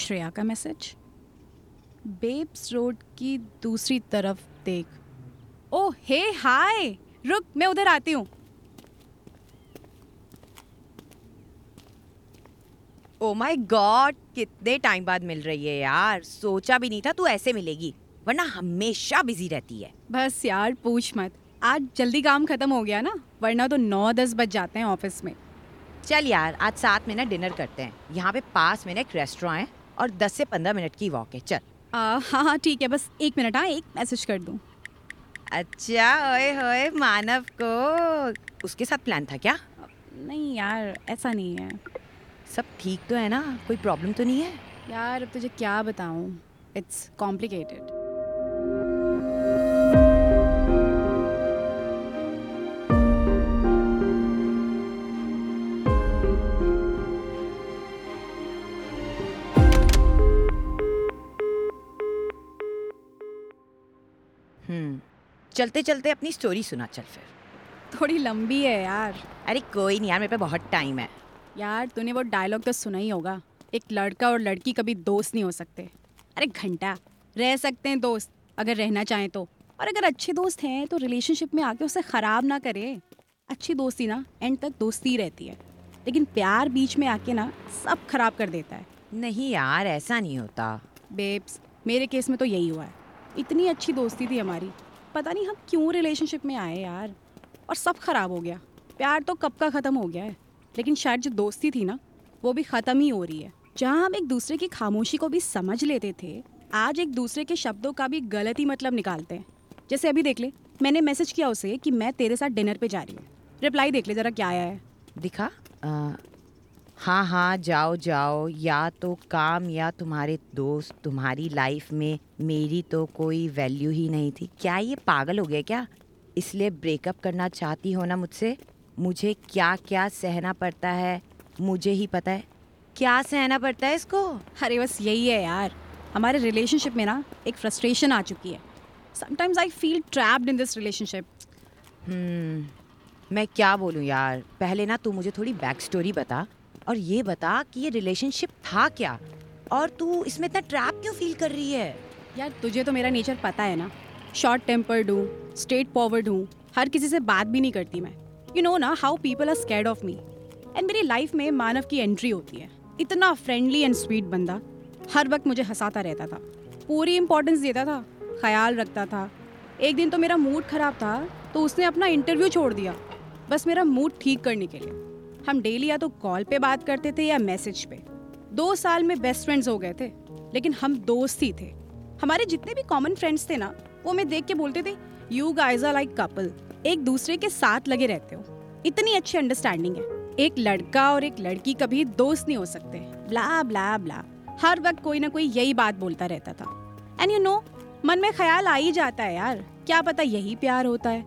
श्रेया का message. Babes road की दूसरी तरफ़ देख। ओ हे हाय! रुक मैं उधर आती हूँ। ओ माय गॉड कितने टाइम बाद मिल रही है यार। सोचा भी नहीं था तू ऐसे मिलेगी वरना हमेशा बिज़ी रहती है। बस यार पूछ मत। आज जल्दी काम खत्म हो गया ना वरना तो नौ दस बज जाते हैं ऑफ़िस में। चल यार आज साथ में ना डिनर करते हैं। यहाँ पे पास में ना एक रेस्टोरेंट है। और 10 से 15 मिनट की वॉक है। चल। आ, हाँ हाँ ठीक है बस एक मिनट हाँ एक मैसेज कर दूँ। अच्छा ओए होए मानव को। उसके साथ प्लान था क्या? नहीं यार ऐसा नहीं है। सब ठीक तो है ना? कोई प्रॉब्लम तो नहीं है? यार अब तुझे क्या बताऊँ? इट्स कॉम्प्लिकेटेड चलते चलते अपनी स्टोरी सुना चल फिर। थोड़ी लंबी है यार। अरे कोई नहीं यार मेरे पे बहुत टाइम है। यार तूने वो डायलॉग तो सुना ही होगा। एक लड़का और लड़की कभी दोस्त नहीं हो सकते। अरे घंटा रह सकते हैं दोस्त अगर रहना चाहें तो। और अगर अच्छे दोस्त हैं तो रिलेशनशिप में आके उसे ख़राब ना करे। अच्छी दोस्ती ना एंड तक दोस्ती रहती है। लेकिन प्यार बीच में आके ना सब खराब कर देता है। नहीं यार ऐसा नहीं होता। बेब्स मेरे केस में तो यही हुआ है। इतनी अच्छी दोस्ती थी हमारी। पता नहीं हम क्यों रिलेशनशिप में आए यार। और सब खराब हो गया। प्यार तो कब का ख़त्म हो गया है। लेकिन शायद जो दोस्ती थी ना वो भी ख़त्म ही हो रही है। जहाँ हम एक दूसरे की खामोशी को भी समझ लेते थे आज एक दूसरे के शब्दों का भी गलत ही मतलब निकालते हैं। जैसे अभी देख ले मैंने मैसेज किया उसे कि मैं तेरे साथ डिनर पे जा रही हूँ। रिप्लाई देख ले ज़रा क्या आया है। दिखा आ, हाँ हाँ जाओ जाओ या तो काम या तुम्हारे दोस्त तुम्हारी लाइफ में मेरी तो कोई वैल्यू ही नहीं थी। क्या ये पागल हो गया क्या? इसलिए ब्रेकअप करना चाहती हो ना मुझसे? मुझे क्या क्या सहना पड़ता है? मुझे ही पता है। क्या सहना पड़ता है इसको? अरे बस यही है यार। हमारे रिलेशनशिप में ना एक फ्रस्ट्रेशन आ चुकी है। Sometimes I feel trapped in this relationship मैं क्या बोलूँ यार? पहले ना तू मुझे थोड़ी बैक स्टोरी बता। और ये बता कि ये रिलेशनशिप था क्या? और तू इसमें इतना ट्रैप क्यों फील कर रही है? यार, तुझे तो मेरा नेचर पता है ना? शॉर्ट टेम्पर्ड हूँ स्ट्रेट फॉरवर्ड हूँ, हर किसी से बात भी नहीं करती मैं। यू नो ना how people are scared of me and मेरी लाइफ में मानव की एंट्री होती है। इतना फ्रेंडली एंड स्वीट बंदा, हर वक्त मुझे हंसाता रहता था। पूरी इंपॉर्टेंस देता था, ख्याल रखता था। एक दिन तो मेरा मूड खराब था तो उसने अपना इंटरव्यू छोड़ दिया। बस मेरा मूड ठीक करने के लिए। हम डेली या तो कॉल पे बात करते थे या मैसेज पे। दो साल में बेस्ट फ्रेंड्स हो गए थे, लेकिन हम दोस्त ही थे। हमारे जितने भी कॉमन फ्रेंड्स थे ना, वो मैं देख के बोलते थे you guys are like couple एक दूसरे के साथ लगे रहते हो। इतनी अच्छी अंडरस्टैंडिंग है। एक लड़का और एक लड़की कभी दोस्त नहीं हो सकते। ब्ला ब्ला ब्ला हर वक्त कोई ना कोई यही बात बोलता रहता था। एंड यू नो मन में ख्याल आ ही जाता है यार। क्या पता यही प्यार होता है।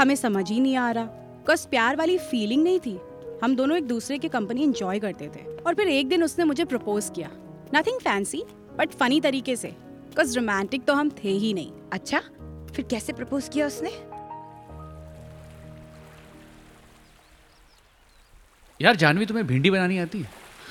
हमें समझ ही नहीं आ रहा। बस प्यार वाली फीलिंग नहीं थी। हम दोनों एक दूसरे की कंपनी एंजॉय करते थे। और फिर एक दिन उसने मुझे प्रपोज किया। नथिंग फैंसी बट फनी तरीके से। बस रोमांटिक तो हम थे ही नहीं। अच्छा फिर कैसे प्रपोज किया उसने? यार जानवी तुम्हें भिंडी बनानी आती है?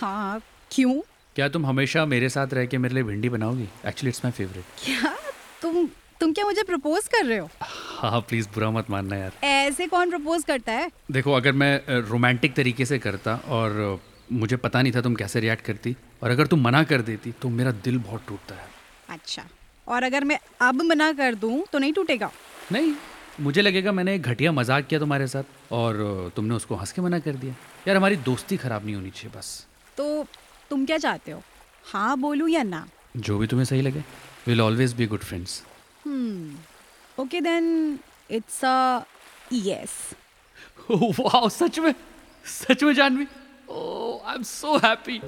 हाँ क्यों? क्या तुम हमेशा मेरे साथ रह के मेरे लिए भिंडी बनाओगी? एक्चुअली इट्स माई फेवरेट क्या? तुम तुम क्या मुझे प्रपोज कर रहे हो? हाँ प्लीज़ बुरा मत मानना यार। ऐसे कौन प्रपोज करता है? देखो अगर मैं रोमांटिक तरीके से करता और मुझे पता नहीं था तुम कैसे रिएक्ट करती और अगर तुम मना कर देती तो मेरा दिल बहुत टूटता है। अच्छा और अगर मैं अब मना कर दूँ तो नहीं टूटेगा? नहीं मुझे लगेगा मैंने एक घटिया मज़ाक किया तुम्हारे साथ और तुमने उसको हंस के मना कर दिया। यार हमारी दोस्ती खराब नहीं होनी चाहिए बस। तो तुम क्या चाहते हो? हाँ बोलूँ या ना? जो भी तुम्हें सही लगे। Will always be good friends okay then it's a yes वाह सच में सच में Janvi. Oh I am so happy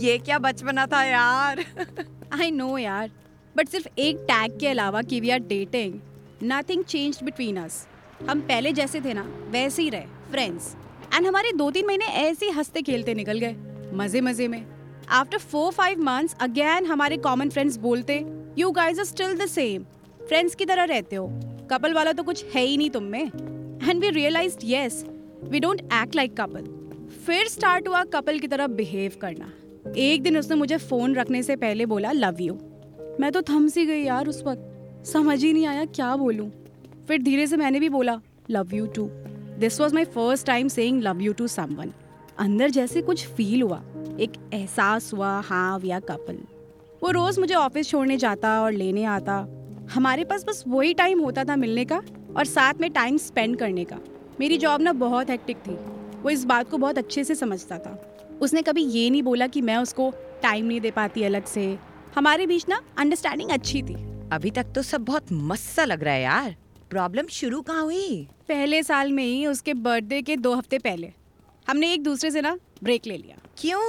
ये क्या बचपना था यार। आई नो यार बट सिर्फ़ एक टैग के अलावा कि we are dating nothing change between us हम पहले जैसे थे ना वैसे ही रहे फ्रेंड्स एंड हमारे दो तीन महीने ऐसे ही हँसते खेलते निकल गए मज़े मज़े में। After four five months again हमारे कॉमन फ्रेंड्स बोलते you guys are still the same friends की तरह रहते हो. कपल वाला तो कुछ है ही नहीं तुम में. And we realize yes we don't act like couple फिर स्टार्ट हुआ कपल की तरह बिहेव करना. एक दिन उसने मुझे फ़ोन रखने से पहले बोला लव यू मैं तो थम सी गई यार उस वक्त. समझ ही नहीं आया क्या बोलूँ. फिर धीरे से मैंने भी बोला love you too this was my first time saying love you to someone अंदर जैसे कुछ फील हुआ। एक एहसास हुआ हाँ वी आर कपल। वो रोज मुझे ऑफ़िस छोड़ने जाता और लेने आता। हमारे पास बस वही टाइम होता था मिलने का और साथ में टाइम स्पेंड करने का। मेरी जॉब ना बहुत हेक्टिक थी। वो इस बात को बहुत अच्छे से समझता था। उसने कभी ये नहीं बोला कि मैं उसको टाइम नहीं दे पाती अलग से। हमारे बीच ना अंडरस्टैंडिंग अच्छी थी। अभी तक तो सब बहुत मस्त सा लग रहा है यार। प्रॉब्लम शुरू कहाँ हुई? पहले साल में ही उसके बर्थडे के दो हफ़्ते पहले। हमने एक दूसरे से ना ब्रेक ले लिया। क्यों?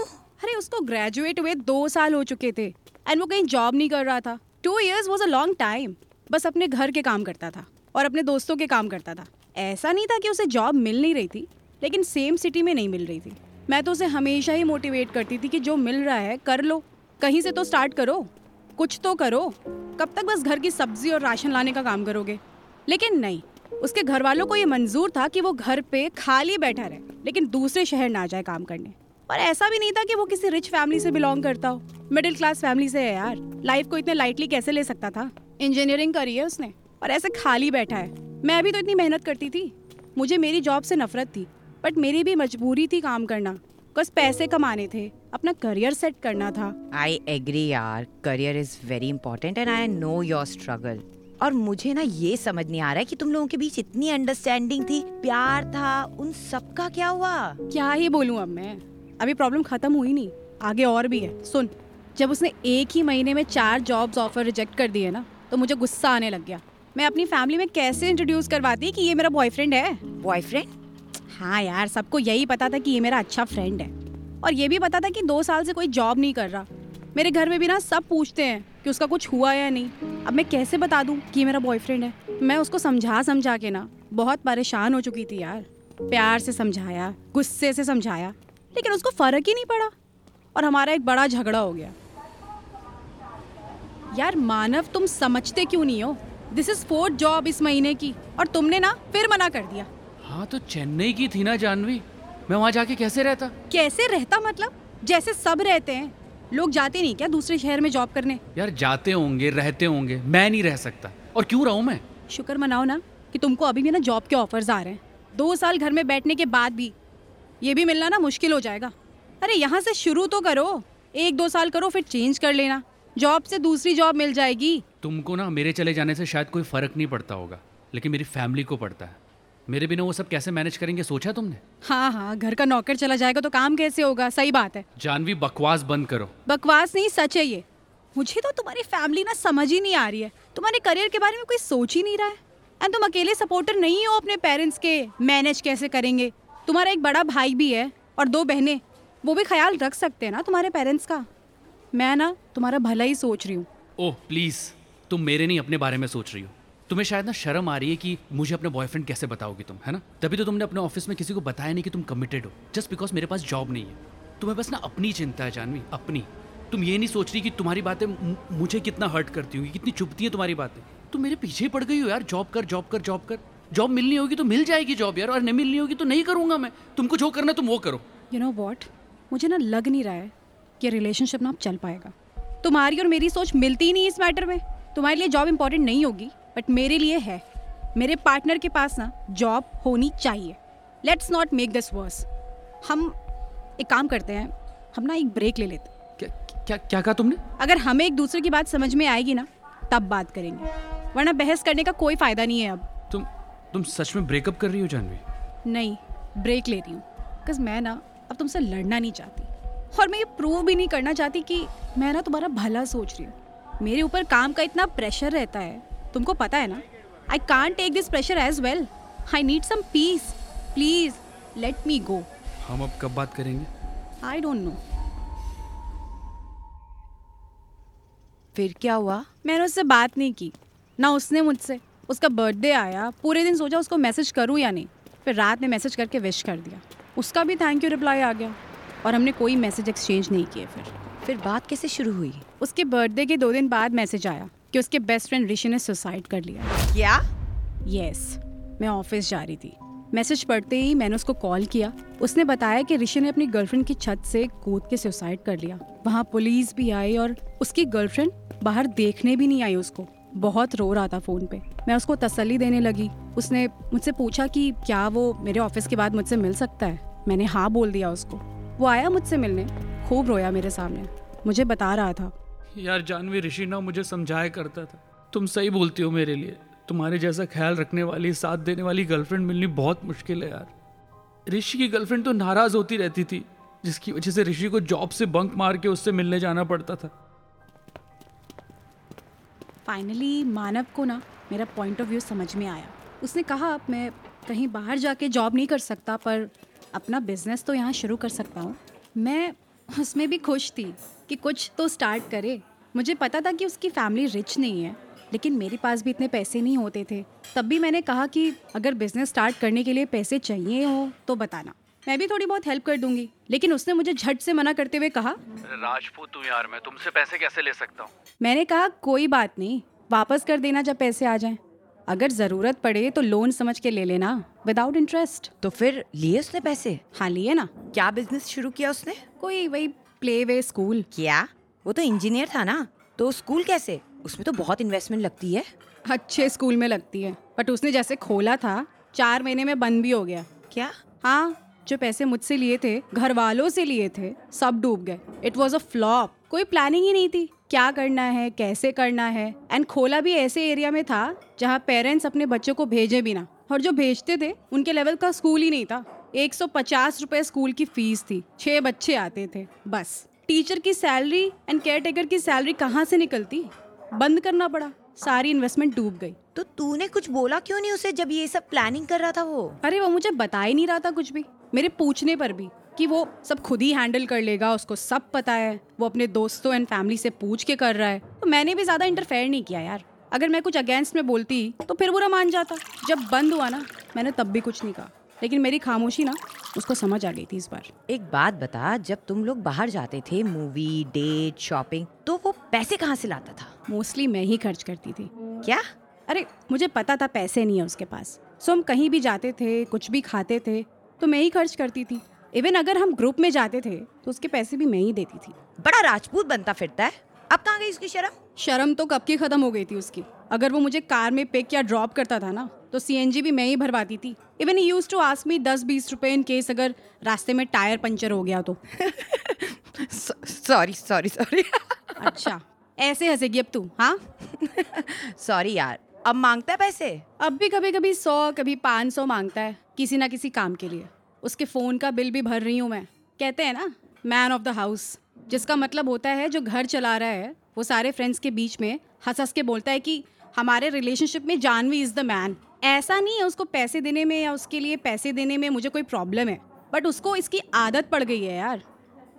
अरे उसको ग्रेजुएट हुए दो साल हो चुके थे। एंड वो कहीं जॉब नहीं कर रहा था। Two years was a long time बस अपने घर के काम करता था और अपने दोस्तों के काम करता था। ऐसा नहीं था कि उसे जॉब मिल नहीं रही थी लेकिन सेम सिटी में नहीं मिल रही थी। मैं तो उसे हमेशा ही मोटिवेट करती थी कि जो मिल रहा है कर लो। कहीं से तो स्टार्ट करो। कुछ तो करो। कब तक बस घर की सब्ज़ी और राशन लाने का काम करोगे? लेकिन नहीं उसके घर वालों को ये मंजूर था कि वो घर पे खाली बैठा रहे। लेकिन दूसरे शहर ना जाए काम करने। और ऐसा भी नहीं था कि वो किसी रिच फैमिली से बिलोंग करता हो। मिडिल क्लास फैमिली से है यार। लाइफ को इतने लाइटली कैसे ले सकता था? इंजीनियरिंग करी है उसने। और ऐसे खाली बैठा है। मैं भी तो इतनी मेहनत करती थी। मुझे मेरी जॉब से नफरत थी। बट मेरी भी मजबूरी थी काम करना। बस पैसे कमाने थे। अपना करियर सेट करना था। आई एग्री यार। Career is very important and I know your struggle और मुझे ना ये समझ नहीं आ रहा है कि तुम लोगों के बीच इतनी अंडरस्टैंडिंग थी प्यार था उन सब का क्या हुआ? क्या ही बोलूँ अब मैं? अभी प्रॉब्लम खत्म हुई नहीं आगे और भी है। सुन जब उसने एक ही महीने में चार जॉब्स ऑफ़र रिजेक्ट कर दिए ना तो मुझे गुस्सा आने लग गया। मैं अपनी फैमिली में कैसे इंट्रोड्यूस करवाती कि ये मेरा बॉयफ्रेंड है? बॉयफ्रेंड हाँ यार सबको यही पता था कि ये मेरा अच्छा फ्रेंड है। और ये भी पता था कि दो साल से कोई जॉब नहीं कर रहा। मेरे घर में भी ना सब पूछते हैं कि उसका कुछ हुआ या नहीं। अब मैं कैसे बता दूँ कि ये मेरा बॉयफ्रेंड है? मैं उसको समझा समझा के ना बहुत परेशान हो चुकी थी यार। प्यार से समझाया गुस्से से समझाया लेकिन उसको फ़र्क ही नहीं पड़ा और हमारा एक बड़ा झगड़ा हो गया। यार मानव तुम समझते क्यों नहीं हो? दिस इज़ फोर्थ जॉब इस महीने की और तुमने ना फिर मना कर दिया। हाँ तो चेन्नई की थी ना जानवी। मैं वहाँ जाके कैसे रहता? कैसे रहता मतलब? जैसे सब रहते हैं। लोग जाते नहीं क्या दूसरे शहर में जॉब करने? यार जाते होंगे रहते होंगे मैं नहीं रह सकता। और क्यों रहूँ मैं? शुक्र मनाओ ना कि तुमको अभी भी ना जॉब के ऑफर्स आ रहे हैं। दो साल घर में बैठने के बाद भी ये भी मिलना ना मुश्किल हो जाएगा। अरे यहाँ से शुरू तो करो। एक दो साल करो फिर चेंज कर लेना। जॉब से दूसरी जॉब मिल जाएगी। तुमको ना मेरे चले जाने से शायद कोई फ़र्क नहीं पड़ता होगा लेकिन मेरी फैमिली को पड़ता है। मेरे बिना वो सब कैसे मैनेज करेंगे सोचा तुमने? हाँ हाँ घर का नौकर चला जाएगा तो काम कैसे होगा? सही बात है। जानवी बकवास बंद करो। बकवास नहीं सच है ये। मुझे तो तुम्हारी फैमिली ना समझ ही नहीं आ रही है। तुम्हारे करियर के बारे में कोई सोच ही नहीं रहा है। एंड तुम अकेले सपोर्टर नहीं हो अपने पेरेंट्स के। मैनेज कैसे करेंगे? तुम्हारा एक बड़ा भाई भी है और दो बहनें। वो भी ख्याल रख सकते हैं ना तुम्हारे पेरेंट्स का? मैं ना तुम्हारा भला ही सोच रही हूँ। ओह प्लीज़ तुम मेरे नहीं अपने बारे में सोच रही हो। तुम्हें शायद ना शर्म आ रही है कि मुझे अपने बॉयफ्रेंड कैसे बताओगी तुम, है ना? तभी तो तुमने अपने ऑफ़िस में किसी को बताया नहीं कि तुम कमिटेड हो जस्ट बिकॉज़ मेरे पास जॉब नहीं है। तुम्हें बस ना अपनी चिंता है जानवी, अपनी। तुम ये नहीं सोच रही कि तुम्हारी बातें मुझे कितना हर्ट करती होंगी, कितनी चुपती है तुम्हारी बातें। तुम मेरे पीछे पड़ गई हो यार जॉब कर जॉब कर जॉब कर। जॉब मिलनी होगी तो मिल जाएगी जॉब यार, और नहीं मिलनी होगी तो नहीं करूँगा मैं। तुमको जो करना तुम वो करो। यू नो वॉट मुझे ना लग नहीं रहा है कि रिलेशनशिप ना चल पाएगा। तुम्हारी और मेरी सोच मिलती ही नहीं इस मैटर में। तुम्हारे लिए जॉब इंपॉर्टेंट नहीं होगी। बट मेरे लिए है। मेरे पार्टनर के पास ना जॉब होनी चाहिए। Let's not make this worse हम एक काम करते हैं। हम ना एक ब्रेक ले लेते क्या क्या क्या कहा तुमने? अगर हमें एक दूसरे की बात समझ में आएगी ना तब बात करेंगे। वरना बहस करने का कोई फ़ायदा नहीं है अब। तुम तुम सच में ब्रेकअप कर रही हो जानवी? नहीं ब्रेक ले रही हूँ। बिकॉज़ मैं ना अब तुमसे लड़ना नहीं चाहती। और मैं ये प्रूव भी नहीं करना चाहती कि मैं ना तुम्हारा भला सोच रही हूँ। मेरे ऊपर काम का इतना प्रेशर रहता है। तुमको पता है ना? I can't take this pressure as well I need some peace please let me go हम अब कब बात करेंगे? आई डोंट नो फिर क्या हुआ? मैंने उससे बात नहीं की। ना उसने मुझसे। उसका बर्थडे आया। पूरे दिन सोचा उसको मैसेज करूँ या नहीं। फिर रात में मैसेज करके विश कर दिया। उसका भी थैंक यू रिप्लाई आ गया। और हमने कोई मैसेज एक्सचेंज नहीं किए फिर। फिर बात कैसे शुरू हुई? उसके बर्थडे के दो दिन बाद मैसेज आया। कि उसके बेस्ट फ्रेंड ऋषि ने सुसाइड कर लिया। क्या? यस मैं ऑफ़िस जा रही थी। मैसेज पढ़ते ही मैंने उसको कॉल किया। उसने बताया कि ऋषि ने अपनी गर्लफ्रेंड की छत से कूद के सुसाइड कर लिया। वहाँ पुलिस भी आई और उसकी गर्लफ्रेंड बाहर देखने भी नहीं आई उसको। बहुत रो रहा था फ़ोन पे। मैं उसको तसल्ली देने लगी। उसने मुझसे पूछा कि क्या वो मेरे ऑफ़िस के बाद मुझसे मिल सकता है? मैंने हाँ बोल दिया उसको। वो आया मुझसे मिलने। खूब रोया मेरे सामने। मुझे बता रहा था। यार जानवी ऋषि ना मुझे समझाया करता था। तुम सही बोलती हो मेरे लिए। तुम्हारे जैसा ख्याल रखने वाली, साथ देने वाली गर्लफ्रेंड मिलनी बहुत मुश्किल है यार। ऋषि की गर्लफ्रेंड तो नाराज़ होती रहती थी, जिसकी वजह से ऋषि को जॉब से बंक मार के उससे मिलने जाना पड़ता था। फाइनली मानव को ना मेरा पॉइंट ऑफ़ व्यू समझ में आया। उसने कहा मैं कहीं बाहर जाके जॉब नहीं कर सकता, पर अपना बिज़नेस तो यहाँ शुरू कर सकता हूँ। मैं उसमें भी खुश थी। कि कुछ तो स्टार्ट करे। मुझे पता था कि उसकी फैमिली रिच नहीं है लेकिन मेरे पास भी इतने पैसे नहीं होते थे। तब भी मैंने कहा कि अगर बिज़नेस स्टार्ट करने के लिए पैसे चाहिए हो तो बताना। मैं भी थोड़ी बहुत हेल्प कर दूँगी लेकिन उसने मुझे झट से मना करते हुए कहा राजपूत हूँ यार मैं तुमसे पैसे कैसे ले सकता हूँ? मैंने कहा कोई बात नहीं वापस कर देना जब पैसे आ जाएँ। अगर ज़रूरत पड़े तो लोन समझ के ले लेना विदाउट इंटरेस्ट तो फिर लिए उसने पैसे? हाँ लिए ना। क्या बिज़नेस शुरू किया उसने? कोई वही प्ले वे स्कूल क्या? वो तो इंजीनियर था ना। तो स्कूल कैसे? उसमें तो बहुत इन्वेस्टमेंट लगती है। अच्छे स्कूल में लगती है। बट उसने जैसे खोला था चार महीने में बंद भी हो गया। क्या? हाँ जो पैसे मुझसे लिए थे घर वालों से लिए थे सब डूब गए। इट वॉज़ अ फ्लॉप कोई प्लानिंग ही नहीं थी। क्या करना है कैसे करना है? एंड खोला भी ऐसे एरिया में था जहाँ पेरेंट्स अपने बच्चों को भेजे भी ना। और जो भेजते थे उनके लेवल का स्कूल ही नहीं था। एक सौ स्कूल की फ़ीस थी। छह बच्चे आते थे। बस। टीचर की सैलरी एंड केयर टेकर की सैलरी कहाँ से निकलती? बंद करना पड़ा। सारी इन्वेस्टमेंट डूब गई। तो तूने कुछ बोला क्यों नहीं उसे जब ये सब प्लानिंग कर रहा था वो? अरे वो मुझे बता ही नहीं रहा था कुछ भी। मेरे पूछने पर भी कि वो सब खुद ही हैंडल कर लेगा उसको सब पता है। वो अपने दोस्तों एंड फैमिली से पूछ के कर रहा है। तो मैंने भी ज़्यादा इंटरफेयर नहीं किया यार। अगर मैं कुछ अगेंस्ट में बोलती तो फिर बुरा मान जाता। जब बंद हुआ ना मैंने तब भी कुछ नहीं कहा। लेकिन मेरी खामोशी ना उसको समझ आ गई थी इस बार। एक बात बता जब तुम लोग बाहर जाते थे मूवी डेट शॉपिंग तो वो पैसे कहाँ से लाता था? मोस्टली मैं ही खर्च करती थी। क्या? अरे मुझे पता था पैसे नहीं है उसके पास। सो हम कहीं भी जाते थे कुछ भी खाते थे तो मैं ही खर्च करती थी। इवन अगर हम ग्रुप में जाते थे तो उसके पैसे भी मैं ही देती थी। बड़ा राजपूत बनता फिरता है। अब कहाँ गई उसकी शर्म? शर्म तो कब की खत्म हो गई थी उसकी। अगर वो मुझे कार में पिक या ड्रॉप करता था ना तो सीएनजी भी मैं ही भरवाती थी। Even he use to ask me दस बीस रुपए इन केस अगर रास्ते में टायर पंचर हो गया तो। सॉरी सॉरी सॉरी अच्छा ऐसे हंसेगी अब तू हाँ? सॉरी यार अब माँगता है पैसे? अब भी कभी कभी सौ कभी पाँच सौ माँगता है किसी ना किसी काम के लिए। उसके फ़ोन का बिल भी भर रही हूँ मैं। कहते हैं ना मैन ऑफ़ द हाउस जिसका मतलब होता है जो घर चला रहा है वो सारे फ्रेंड्स के बीच में हंस हंस के बोलता है कि हमारे रिलेशनशिप में जानवी इज़ द मैन ऐसा नहीं है उसको पैसे देने में या उसके लिए पैसे देने में मुझे कोई प्रॉब्लम है बट उसको इसकी आदत पड़ गई है यार।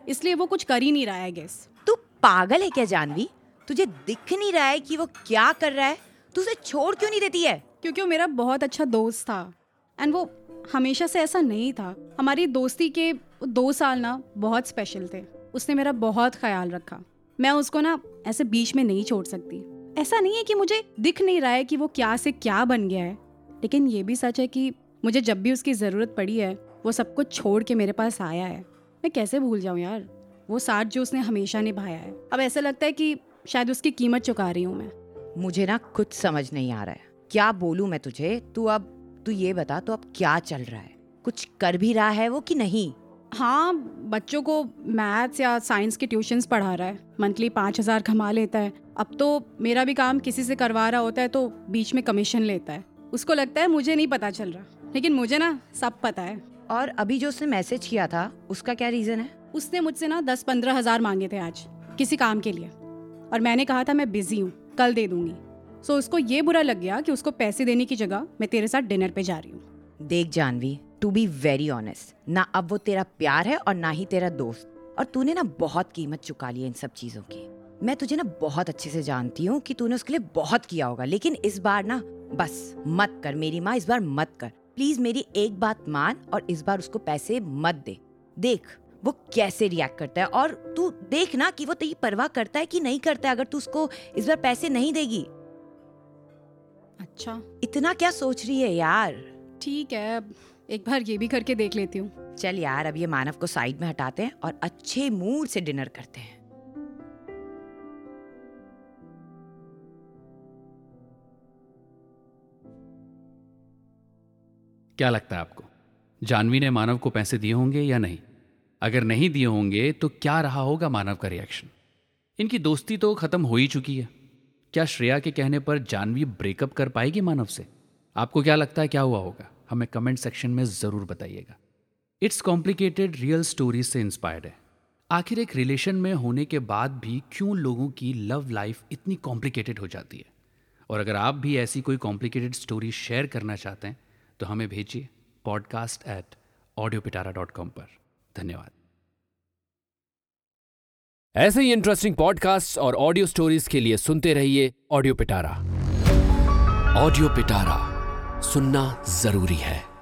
इसलिए वो कुछ कर ही नहीं रहा है गैस तू पागल है क्या जानवी तुझे दिख नहीं रहा है कि वो क्या कर रहा है? तू उसे छोड़ क्यों नहीं देती है? क्योंकि वो मेरा बहुत अच्छा दोस्त था एंड वो हमेशा से ऐसा नहीं था। हमारी दोस्ती के दो साल ना बहुत स्पेशल थे। उसने मेरा बहुत ख्याल रखा। मैं उसको ना ऐसे बीच में नहीं छोड़ सकती। ऐसा नहीं है कि मुझे दिख नहीं रहा है कि वो क्या से क्या बन गया है। लेकिन ये भी सच है कि मुझे जब भी उसकी ज़रूरत पड़ी है, वो सब कुछ छोड़ के मेरे पास आया है। मैं कैसे भूल जाऊँ यार? वो साथ जो उसने हमेशा निभाया है। अब ऐसा लगता है कि शायद उसकी कीमत चुका रही हूँ मैं। मुझे ना कुछ समझ नहीं आ रहा है। क्या बोलूँ मैं तुझे? तू अब, तू ये बता तो अब क्या चल रहा है? कुछ कर भी रहा है वो कि नहीं? हाँ बच्चों को मैथ्स या साइंस के ट्यूशन्स पढ़ा रहा है। मंथली पाँच हज़ार कमा लेता है। अब तो मेरा भी काम किसी से करवा रहा होता है तो बीच में कमीशन लेता है। उसको लगता है मुझे नहीं पता चल रहा। लेकिन मुझे ना सब पता है। और अभी जो उसने मैसेज किया था उसका क्या रीज़न है? उसने मुझसे ना दस पंद्रह हज़ार मांगे थे आज किसी काम के लिए। और मैंने कहा था मैं बिज़ी हूँ कल दे दूँगी। सो उसको ये बुरा लग गया कि उसको पैसे देने की जगह मैं तेरे साथ डिनर पे जा रही हूँ। देख Janvi to be very honest ना अब वो तेरा प्यार है और ना ही तेरा दोस्त। और तूने ना बहुत कीमत चुका ली है इन सब चीज़ों की। मैं तुझे ना बहुत अच्छे से जानती हूँ कि तूने उसके लिए बहुत किया होगा लेकिन इस बार ना बस मत कर मेरी माँ इस बार मत कर। प्लीज़ मेरी एक बात मान और इस बार उसको पैसे मत दे। देख वो कैसे रिएक्ट करता है और तू देख ना कि वो तेरी परवाह करता है कि नहीं करता है अगर तू उसको इस बार पैसे नहीं देगी। अच्छा। इतना क्या सोच रही है यार? ठीक है एक बार ये भी करके देख लेती हूँ। चल यार अब ये मानव को साइड में हटाते हैं और अच्छे मूड से डिनर करते हैं। क्या लगता है आपको? जानवी ने मानव को पैसे दिए होंगे या नहीं? अगर नहीं दिए होंगे तो क्या रहा होगा मानव का रिएक्शन इनकी दोस्ती तो खत्म हो ही चुकी है। क्या श्रेया के कहने पर जानवी ब्रेकअप कर पाएगी मानव से? आपको क्या लगता है क्या हुआ होगा? हमें कमेंट सेक्शन में ज़रूर बताइएगा। इट्स कॉम्प्लिकेटेड रियल स्टोरीज से इंस्पायर्ड है। आखिर एक रिलेशन में होने के बाद भी क्यों लोगों की लव लाइफ इतनी कॉम्प्लिकेटेड हो जाती है? और अगर आप भी ऐसी कोई कॉम्प्लिकेटेड स्टोरी शेयर करना चाहते हैं तो हमें भेजिए podcast at audio Pitara dot com पर। धन्यवाद। ऐसे ही इंटरेस्टिंग पॉडकास्ट और ऑडियो स्टोरीज के लिए सुनते रहिए ऑडियो पिटारा ऑडियो पिटारा सुनना ज़रूरी है।